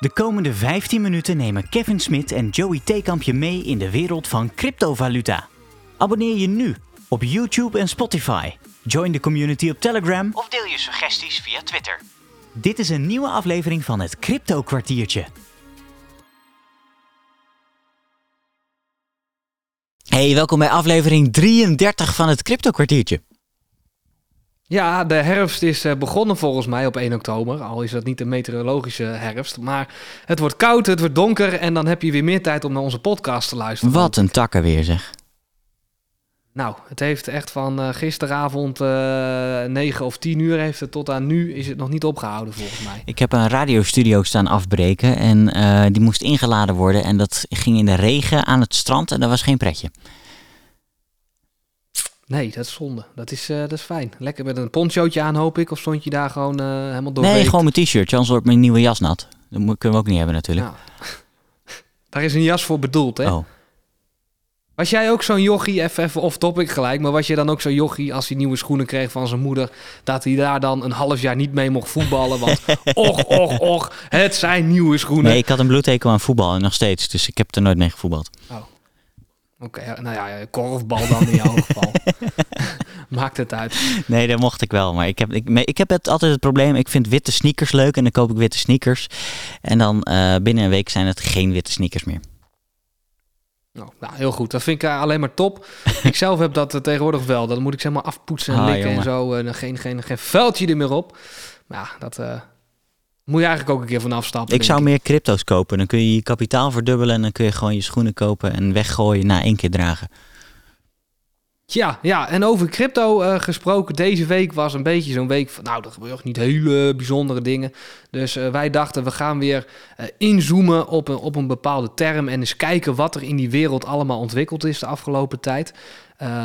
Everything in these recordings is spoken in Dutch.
De komende 15 minuten nemen Kevin Smit en Joey Theekamp je mee in de wereld van cryptovaluta. Abonneer je nu op YouTube en Spotify. Join de community op Telegram of deel je suggesties via Twitter. Dit is een nieuwe aflevering van het Crypto Kwartiertje. Hey, welkom bij aflevering 33 van het Crypto Kwartiertje. Ja, de herfst is eh, begonnen volgens mij op 1 oktober. Al is dat niet de meteorologische herfst. Maar het wordt koud, het wordt donker en dan heb je weer meer tijd om naar onze podcast te luisteren. Wat een takken weer zeg. Nou, het heeft echt van uh, gisteravond uh, eh, 9 of 10 uur heeft het tot aan nu is het nog niet opgehouden volgens mij. Ik heb een radiostudio staan afbreken en uh, die moest ingeladen worden. En dat ging in de regen aan het strand en dat was geen pretje. Nee, dat is zonde. Dat is, uh, dat is fijn. Lekker met een ponchootje aan, hoop ik. Of stond je daar gewoon uh, helemaal door? Nee, gewoon mijn t-shirtje. Anders wordt mijn nieuwe jas nat. Dat kunnen we ook niet hebben natuurlijk. Nou, daar is een jas voor bedoeld, hè? Oh. Was jij ook zo'n jochie, even, even off topic gelijk, maar was je dan ook zo'n jochie als hij nieuwe schoenen kreeg van zijn moeder, dat hij daar dan een half jaar niet mee mocht voetballen? Want och, och, och, het zijn nieuwe schoenen. Nee, ik had een bloedhekel aan voetbal en nog steeds, dus ik heb er nooit mee gevoetbald. Oh. Oké, nou ja, korfbal dan in jouw geval. Maakt het uit. Nee, dat mocht ik wel. Maar ik heb, ik, ik heb het, altijd het probleem, ik vind witte sneakers leuk en dan koop ik witte sneakers. En dan uh, binnen een week zijn het geen witte sneakers meer. Nou, nou, heel goed. Dat vind ik uh, alleen maar top. ik zelf heb dat uh, tegenwoordig wel. Dan moet ik zeg maar afpoetsen en ah, likken en zo. En geen, geen, geen vuiltje er meer op. Maar ja, dat, moet je eigenlijk ook een keer van afstappen. Ik zou meer crypto's kopen. Dan kun je je kapitaal verdubbelen en dan kun je gewoon je schoenen kopen en weggooien na één keer dragen. Ja, ja, en over crypto uh, gesproken, deze week was een beetje zo'n week van, nou, er gebeuren niet hele bijzondere dingen. Dus uh, wij dachten, we gaan weer uh, inzoomen op een, op een bepaalde term en eens kijken wat er in die wereld allemaal ontwikkeld is de afgelopen tijd.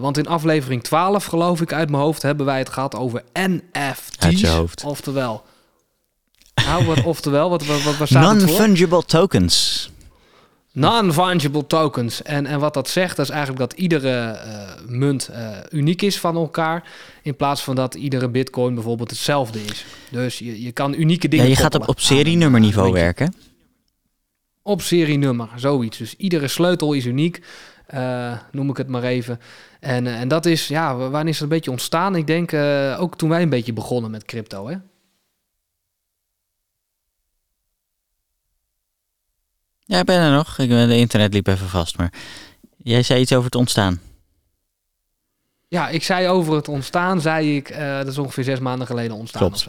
want in aflevering 12, geloof ik uit mijn hoofd, hebben wij het gehad over NFT's. Oftewel nou, oftewel, wat, wat, wat, staat Non-fungible tokens. Non-fungible tokens. En, en wat dat zegt, dat is eigenlijk dat iedere uh, munt uh, uniek is van elkaar. In plaats van dat iedere bitcoin bijvoorbeeld hetzelfde is. Dus je, je kan unieke dingen. Ja, je gaat op, op serienummerniveau werken. Op serienummer, zoiets. Dus iedere sleutel is uniek. Uh, noem ik het maar even. En, en dat is, ja, wanneer is het een beetje ontstaan? Ik denk ook toen wij een beetje begonnen met crypto, hè? Ja, ik ben er nog. Ik, de internet liep even vast, maar jij zei iets over het ontstaan. Ja, ik zei over het ontstaan, zei ik, uh, dat is ongeveer zes maanden geleden ontstaan. Klopt.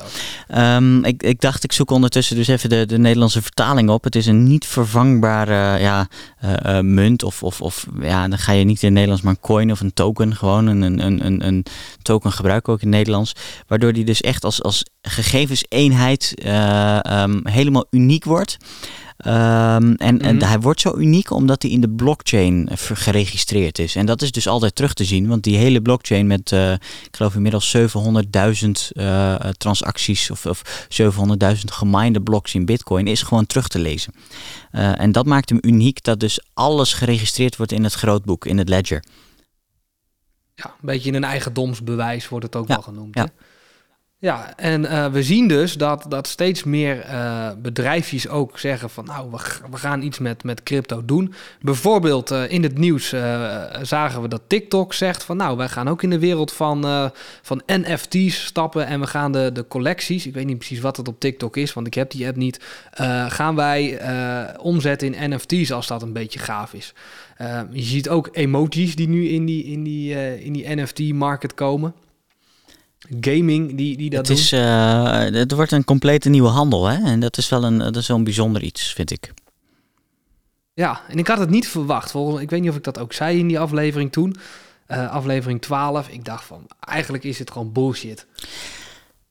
Um, ik, ik dacht, ik zoek ondertussen dus even de, de Nederlandse vertaling op. Het is een niet vervangbare ja, uh, uh, munt, of, of, of ja, dan ga je niet in het Nederlands, maar een coin of een token, gewoon een, een, een, een token gebruiken ook in het Nederlands. Waardoor die dus echt als, als gegevenseenheid um, helemaal uniek wordt. Um, en, en mhm. hij wordt zo uniek omdat hij in de blockchain geregistreerd is. En dat is dus altijd terug te zien, want die hele blockchain met, uh, ik geloof inmiddels 700.000 uh, transacties of, of 700.000 geminde blocks in Bitcoin is gewoon terug te lezen. Uh, en dat maakt hem uniek dat dus alles geregistreerd wordt in het grootboek, in het ledger. Ja, een beetje in een eigendomsbewijs wordt het ook wel genoemd. Ja. Ja, en uh, we zien dus dat, dat steeds meer uh, bedrijfjes ook zeggen van nou, we, we, gaan iets met, met crypto doen. Bijvoorbeeld uh, in het nieuws zagen we dat TikTok zegt van nou, wij gaan ook in de wereld van, van NFT's stappen en we gaan de, de collecties, ik weet niet precies wat het op TikTok is, want ik heb die app niet, gaan wij omzetten in NFT's als dat een beetje gaaf is. je ziet ook emojis die nu in die, in die, in die NFT-market komen gaming die, die dat het Is, uh, het wordt een complete nieuwe handel. Hè? En dat is wel een, dat is wel een bijzonder iets, vind ik. Ja, en ik had het niet verwacht. Volgens, ik weet niet of ik dat ook zei in die aflevering toen. Uh, aflevering 12. Ik dacht van, eigenlijk is het gewoon bullshit.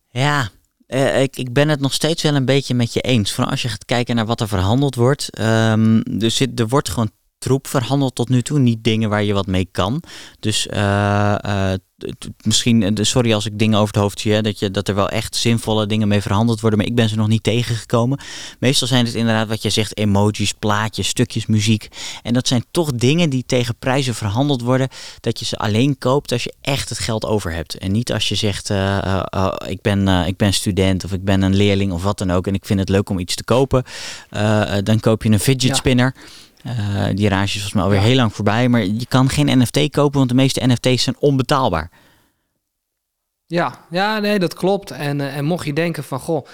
Ja, uh, ik, ik ben het nog steeds wel een beetje met je eens. Vooral als je gaat kijken naar wat er verhandeld wordt. Um, dus er wordt gewoon troep verhandeld tot nu toe. Niet dingen waar je wat mee kan. Dus uh, misschien, sorry als ik dingen over het hoofd zie, hè, dat, je, dat er wel echt zinvolle dingen mee verhandeld worden, maar ik ben ze nog niet tegengekomen. Meestal zijn het inderdaad wat je zegt, emojis, plaatjes, stukjes muziek. En dat zijn toch dingen die tegen prijzen verhandeld worden, dat je ze alleen koopt als je echt het geld over hebt. En niet als je zegt, uh, uh, ik, ben, ik ben student of ik ben een leerling of wat dan ook en ik vind het leuk om iets te kopen. dan koop je een fidget spinner. Uh, die rage is volgens mij alweer heel lang voorbij. Maar je kan geen NFT kopen, want de meeste NFT's zijn onbetaalbaar. Ja, ja nee, dat klopt. En, uh, en mocht je denken van, goh,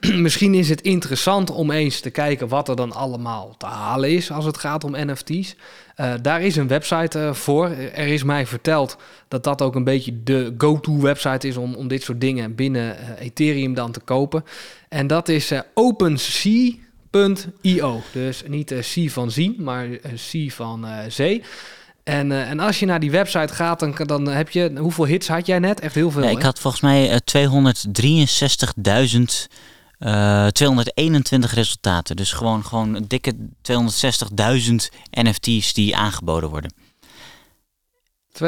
misschien is het interessant om eens te kijken wat er dan allemaal te halen is als het gaat om NFT's. Uh, daar is een website voor. Er is mij verteld dat dat ook een beetje de go-to website is om, om dit soort dingen binnen Ethereum dan te kopen. En dat is OpenSea .io. Dus niet uh, C van zien, maar uh, C van uh, zee. En, uh, en als je naar die website gaat, dan, dan heb je... Hoeveel hits had jij net? Echt heel veel, ja, Ik had volgens mij 263.000... 221 resultaten. Dus gewoon, gewoon een dikke 260.000 NFT's die aangeboden worden. 260.000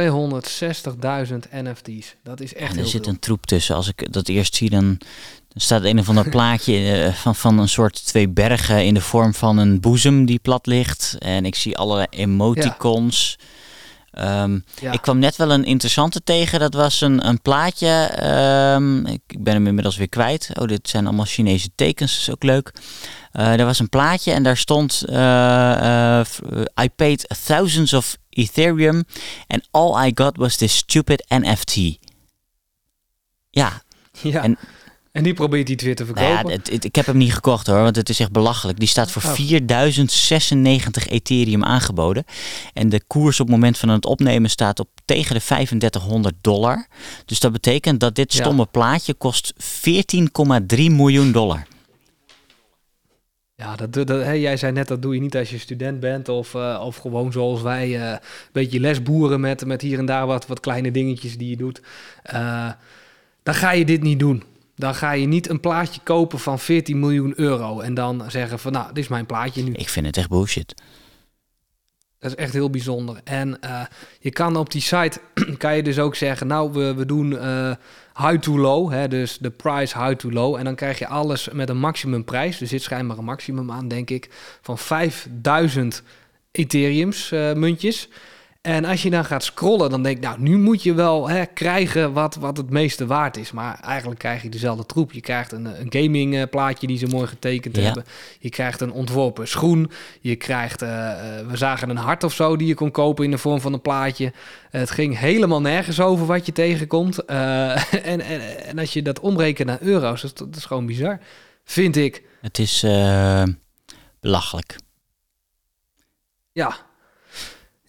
NFT's. Dat is echt. En er zit een troep tussen. Als ik dat eerst zie, dan, dan staat een of ander plaatje uh, van, van een soort twee bergen in de vorm van een boezem die plat ligt. En ik zie alle emoticons. Ja. Um, ja. Ik kwam net wel een interessante tegen. Dat was een, een plaatje. Um, ik, ben hem inmiddels weer kwijt. Oh, dit zijn allemaal Chinese tekens. Dat is ook leuk. Uh, er was een plaatje en daar stond: uh, I paid thousands of Ethereum and all I got was this stupid NFT. Ja. ja. En, en die probeert hij weer te verkopen. Nou ja, het, het, ik heb hem niet gekocht hoor, want het is echt belachelijk. Die staat voor oh. 4096 Ethereum aangeboden. En de koers op het moment van het opnemen staat op tegen de 3500 dollar. Dus dat betekent dat dit stomme plaatje kost 14,3 miljoen dollar. Ja, dat, dat, hè, jij zei net, dat doe je niet als je student bent of, uh, of gewoon zoals wij, uh, een beetje lesboeren met, met hier en daar wat, wat kleine dingetjes die je doet. Uh, dan ga je dit niet doen. Dan ga je niet een plaatje kopen van 14 miljoen euro en dan zeggen van nou, dit is mijn plaatje nu. Ik vind het echt bullshit. Dat is echt heel bijzonder. En je kan op die site, kan je dus ook zeggen, nou, we, we doen high to low, hè, dus de price high to low. En dan krijg je alles met een maximumprijs. Er zit schijnbaar een maximum aan, denk ik, van 5000 Ethereums uh, muntjes. En als je dan gaat scrollen, dan denk ik, nou, nu moet je wel hè, krijgen wat, wat het meeste waard is. Maar eigenlijk krijg je dezelfde troep. Je krijgt een, een gaming uh, plaatje die ze mooi getekend hebben. Je krijgt een ontworpen schoen. Je krijgt, uh, we zagen een hart of zo die je kon kopen in de vorm van een plaatje. het ging helemaal nergens over wat je tegenkomt. en, en, en, als je dat omrekent naar euro's, dat, dat is gewoon bizar, vind ik. Het is belachelijk. Ja,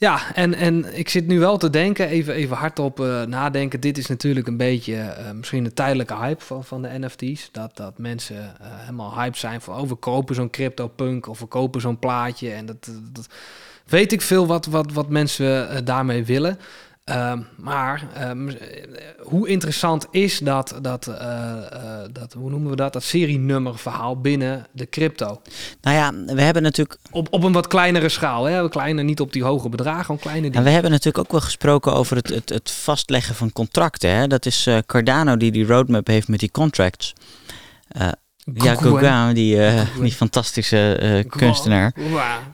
ja, en, en ik zit nu wel te denken, even, even hardop uh, nadenken. Dit is natuurlijk een beetje uh, misschien een tijdelijke hype van, van de NFT's. Dat, dat mensen uh, helemaal hype zijn van, oh, we kopen zo'n CryptoPunk of we kopen zo'n plaatje. En dat, dat weet ik veel wat, wat, wat mensen daarmee willen. Uh, maar uh, hoe interessant is dat, dat, uh, dat, hoe noemen we dat, dat serienummerverhaal binnen de crypto? Nou ja, we hebben natuurlijk... Op, op een wat kleinere schaal, hè? kleiner, niet op die hoge bedragen, gewoon kleine dingen. En we hebben natuurlijk ook wel gesproken over het, het, het vastleggen van contracten. Hè? Dat is Cardano die die roadmap heeft met die contracts. ja, Gauguin, die, die fantastische kunstenaar.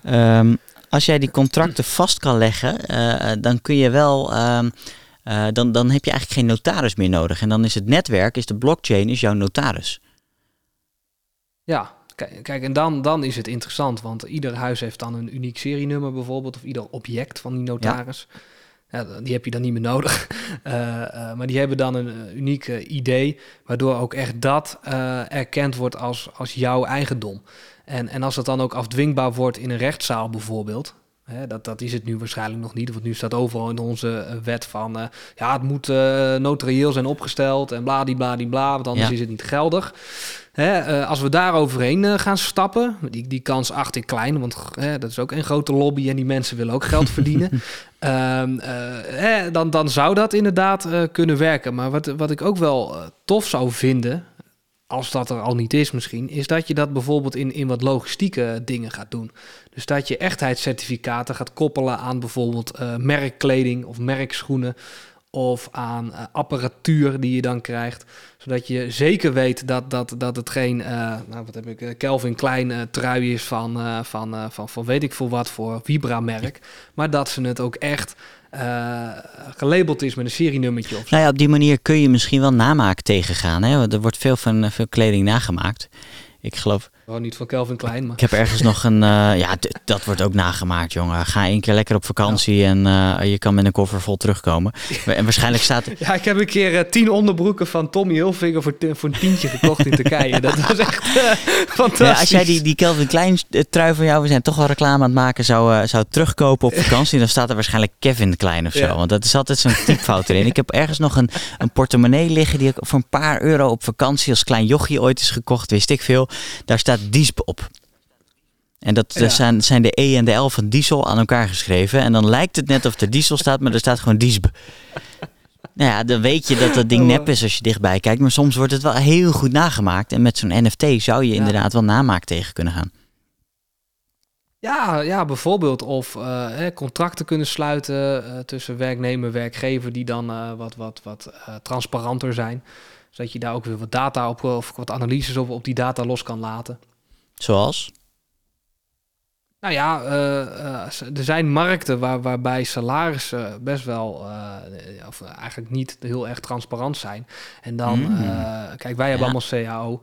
Um, als jij die contracten vast kan leggen, uh, dan kun je wel. Uh, uh, dan, dan heb je eigenlijk geen notaris meer nodig. En dan is het netwerk, is de blockchain, is jouw notaris. Ja, kijk, en dan, dan is het interessant, want ieder huis heeft dan een uniek serienummer bijvoorbeeld, of ieder object van die notaris. Ja. Ja die heb je dan niet meer nodig. maar die hebben dan een uniek idee, waardoor ook echt dat erkend wordt als, als jouw eigendom. En, en als dat dan ook afdwingbaar wordt in een rechtszaal bijvoorbeeld, Hè, dat, dat is het nu waarschijnlijk nog niet. Want nu staat overal in onze eh, wet van... Ja, het moet notarieel zijn opgesteld en bladibladibla... want anders is het niet geldig. Hè, als we daar overheen gaan stappen... Die, die kans acht ik klein, want dat is ook een grote lobby... en die mensen willen ook geld verdienen... Um, hè, dan, dan zou dat inderdaad kunnen werken. Maar wat, wat ik ook wel tof zou vinden als dat er al niet is misschien, is dat je dat bijvoorbeeld in, in wat logistieke dingen gaat doen. Dus dat je echtheidscertificaten gaat koppelen aan bijvoorbeeld uh, merkkleding of merkschoenen. Of aan apparatuur die je dan krijgt. Zodat je zeker weet dat, dat, dat het geen, nou wat heb ik, Kelvin Klein trui is van, van, van, van weet ik veel wat voor Vibra-merk. Maar dat ze het ook echt gelabeld is met een serienummertje of. Nou ja, op die manier kun je misschien wel namaak tegengaan. Hè? Er wordt veel van veel kleding nagemaakt. Ik geloof gewoon niet van Kelvin Klein. Maar. Ik heb ergens nog een. Uh, ja, dat wordt ook nagemaakt, jongen. Ga één keer lekker op vakantie en uh, je kan met een koffer vol terugkomen. En waarschijnlijk staat. Ja, ik heb een keer uh, tien onderbroeken van Tommy Hilfiger voor, voor een tientje gekocht in Turkije. Dat was echt fantastisch. Ja, als jij die, die Kelvin Klein trui van jou, we zijn toch wel reclame aan het maken, zou, zou terugkopen op vakantie, dan staat er waarschijnlijk Kevin Klein of zo. Ja. Want dat is altijd zo'n typfout erin. Ik heb ergens nog een, een portemonnee liggen die ik voor een paar euro op vakantie als klein jochie ooit is gekocht, wist ik veel. Daar staat Diesp op. En dat, zijn, zijn de E en de L van diesel aan elkaar geschreven. En dan lijkt het net of er diesel staat, maar er staat gewoon diesb. nou ja, dan weet je dat dat ding nep is als je dichtbij kijkt. Maar soms wordt het wel heel goed nagemaakt. En met zo'n NFT zou je inderdaad wel namaak tegen kunnen gaan. Ja, ja bijvoorbeeld. Of uh, contracten kunnen sluiten uh, tussen werknemer en werkgever die dan uh, wat, wat, wat transparanter zijn zodat je daar ook weer wat data op of wat analyses op, op die data los kan laten. Zoals? Nou ja, uh, uh, er zijn markten waar, waarbij salarissen best wel, uh, of eigenlijk niet heel erg transparant zijn. En dan, mm. kijk, wij hebben allemaal CAO.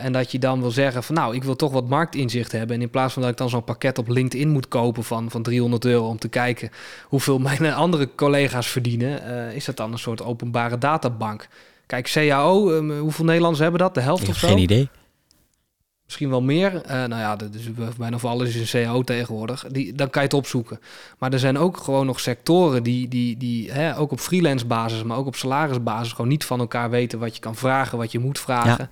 en dat je dan wil zeggen van nou, ik wil toch wat marktinzicht hebben. En in plaats van dat ik dan zo'n pakket op LinkedIn moet kopen van, van 300 euro om te kijken hoeveel mijn andere collega's verdienen, is dat dan een soort openbare databank. Kijk, CAO, um, hoeveel Nederlanders hebben dat? De helft of zo? Geen idee. Misschien wel meer. Uh, nou ja, is bijna voor alles is een CAO tegenwoordig. Die, dan kan je het opzoeken. Maar er zijn ook gewoon nog sectoren die, die, die hè, ook op freelance basis, maar ook op salarisbasis, gewoon niet van elkaar weten wat je kan vragen, wat je moet vragen.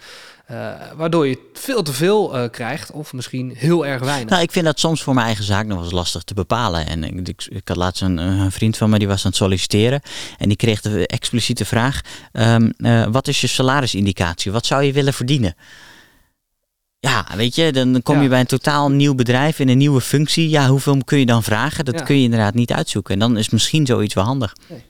Uh, waardoor je veel te veel uh, krijgt, of misschien heel erg weinig. Nou, ik vind dat soms voor mijn eigen zaak nog eens lastig te bepalen. En ik, ik, ik had laatst een, een, vriend van me die was aan het solliciteren. En die kreeg de expliciete vraag: um, uh, wat is je salarisindicatie? Wat zou je willen verdienen? Ja, weet je, dan kom je bij een totaal nieuw bedrijf in een nieuwe functie. Ja, hoeveel kun je dan vragen? Dat ja. kun je inderdaad niet uitzoeken. En dan is misschien zoiets wel handig. Nee.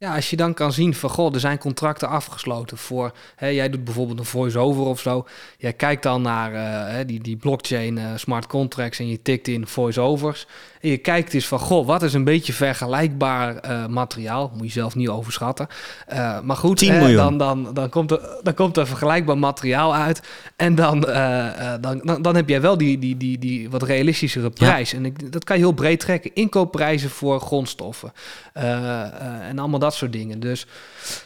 Ja, als je dan kan zien van, goh, er zijn contracten afgesloten voor, hè, jij doet bijvoorbeeld een voice-over of zo. Jij kijkt dan naar uh, die, die blockchain uh, smart contracts en je tikt in voice-overs. En je kijkt eens van, goh, wat is een beetje vergelijkbaar uh, materiaal? Moet je zelf niet overschatten. maar goed, dan, dan, dan, komt er, dan komt er vergelijkbaar materiaal uit. En dan, dan, dan, dan, heb jij wel die, die, die, die wat realistischere prijs. En ik, dat kan je heel breed trekken. Inkoopprijzen voor grondstoffen. en allemaal dat soort dingen. Dus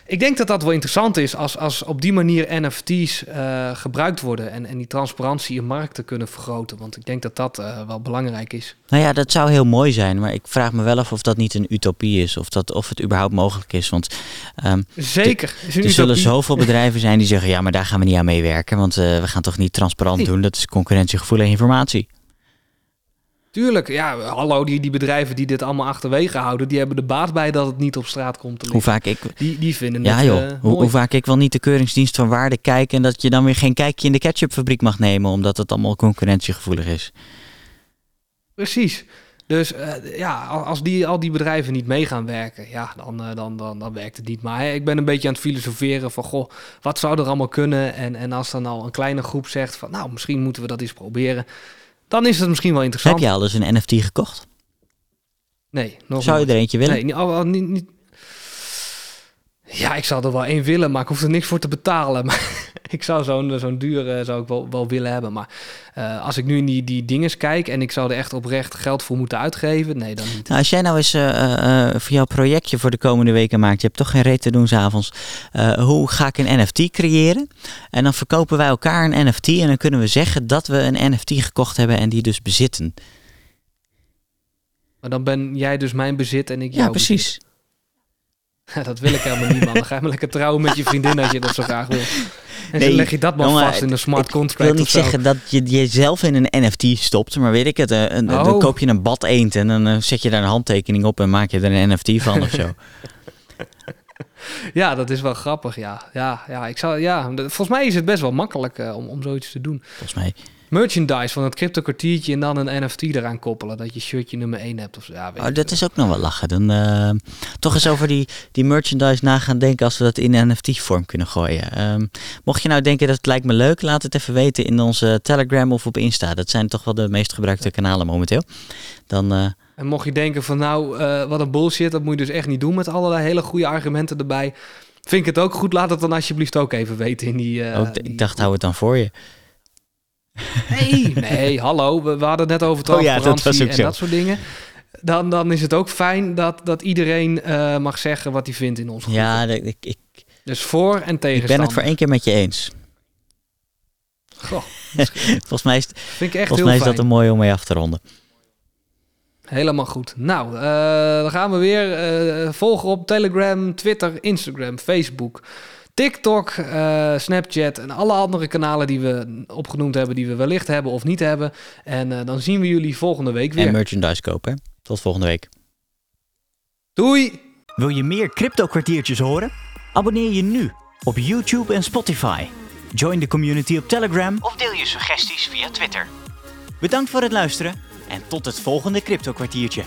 ik denk dat dat wel interessant is als, als op die manier NFT's eh, gebruikt worden en, en die transparantie in markten kunnen vergroten. Want ik denk dat dat wel belangrijk is. Nou ja, dat zou heel mooi zijn, maar ik vraag me wel af of dat niet een utopie is. Of, dat, of het überhaupt mogelijk is. Want um, Zeker. Er zullen zoveel bedrijven zijn die zeggen: ja, maar daar gaan we niet aan meewerken. Want uh, we gaan toch niet transparant doen. Dat is concurrentiegevoelige informatie. Tuurlijk, ja, hallo, die, die bedrijven die dit allemaal achterwege houden, die hebben de baat bij dat het niet op straat komt te liggen. Hoe vaak ik... Die, die vinden ja, het joh, uh, hoe, hoe, vaak ik wel niet de keuringsdienst van waarde kijk en dat je dan weer geen kijkje in de ketchupfabriek mag nemen, omdat het allemaal concurrentiegevoelig is. Precies. Dus uh, ja, als die, al die bedrijven niet mee gaan werken, ja, dan, uh, dan, dan, dan werkt het niet. Maar hè, ik ben een beetje aan het filosoferen van, goh, wat zou er allemaal kunnen? En, en als dan al een kleine groep zegt van, nou, misschien moeten we dat eens proberen dan is het misschien wel interessant. Heb je al eens een NFT gekocht? Nee, nog Zou je er eentje willen? Nee, niet, oh, niet, niet, Ja, ik zou er wel één willen, maar ik hoef er niks voor te betalen. Maar ik zou zo'n zo'n dure zou ik wel, wel willen hebben. Maar uh, als ik nu in die, die dingen kijk en ik zou er echt oprecht geld voor moeten uitgeven, nee, dan niet. Nou, als jij nou eens uh, uh, voor jouw projectje voor de komende weken maakt, je hebt toch geen reet te doen s'avonds. hoe ga ik een NFT creëren? En dan verkopen wij elkaar een NFT en dan kunnen we zeggen dat we een NFT gekocht hebben en die dus bezitten. Maar dan ben jij dus mijn bezit en ik jouw Ja, precies. Bezit. dat wil ik helemaal niet, man. Dan ga je maar lekker trouwen met je vriendin als je dat zo graag wil. En nee, leg je dat maar vast in een smart contract. Ik wil niet zeggen dat je jezelf in een NFT stopt, maar weet ik het. Eh, een, Dan oh. koop je een bad eend en dan eh, zet je daar een handtekening op en maak je er een NFT van of zo. ja, dat is wel grappig, ja. Ja, ja, ik zou, ja. Volgens mij is het best wel makkelijk uh, om, om zoiets te doen. Volgens mij. Merchandise van het crypto kwartiertje en dan een NFT eraan koppelen. Dat je shirtje nummer 1 hebt of zo. Ja, weet Oh, dat is ook nog wel lachen. Dan eh, toch eens over die, die merchandise na gaan denken als we dat in NFT-vorm kunnen gooien. Ehm, mocht je nou denken dat het lijkt me leuk, laat het even weten in onze Telegram of op Insta. Dat zijn toch wel de meest gebruikte kanalen momenteel. Dan, eh, En mocht je denken van nou, eh, wat een bullshit, dat moet je dus echt niet doen met allerlei hele goede argumenten erbij. Vind ik het ook goed, laat het dan alsjeblieft ook even weten in die... ook, die ik dacht, hou het dan voor je. Nee, nee, hallo. We, we hadden het net over Oh ja, transparantie dat en zo. dat soort dingen. Dan, dan is het ook fijn dat, dat iedereen eh, mag zeggen wat hij vindt in onze groep. Ja, ik, ik, Dus voor en tegen. ik ben het voor één keer met je eens. Goh, Volgens mij is, vind ik echt volgens mij is fijn. dat een mooi om mee af te ronden. Helemaal goed. Nou, eh, dan gaan we weer eh, volgen op Telegram, Twitter, Instagram, Facebook, TikTok, eh, Snapchat en alle andere kanalen die we opgenoemd hebben, die we wellicht hebben of niet hebben. En eh, dan zien we jullie volgende week weer. En merchandise kopen. Tot volgende week. Doei! Wil je meer crypto kwartiertjes horen? Abonneer je nu op YouTube en Spotify. Join de community op Telegram of deel je suggesties via Twitter. Bedankt voor het luisteren en tot het volgende crypto kwartiertje.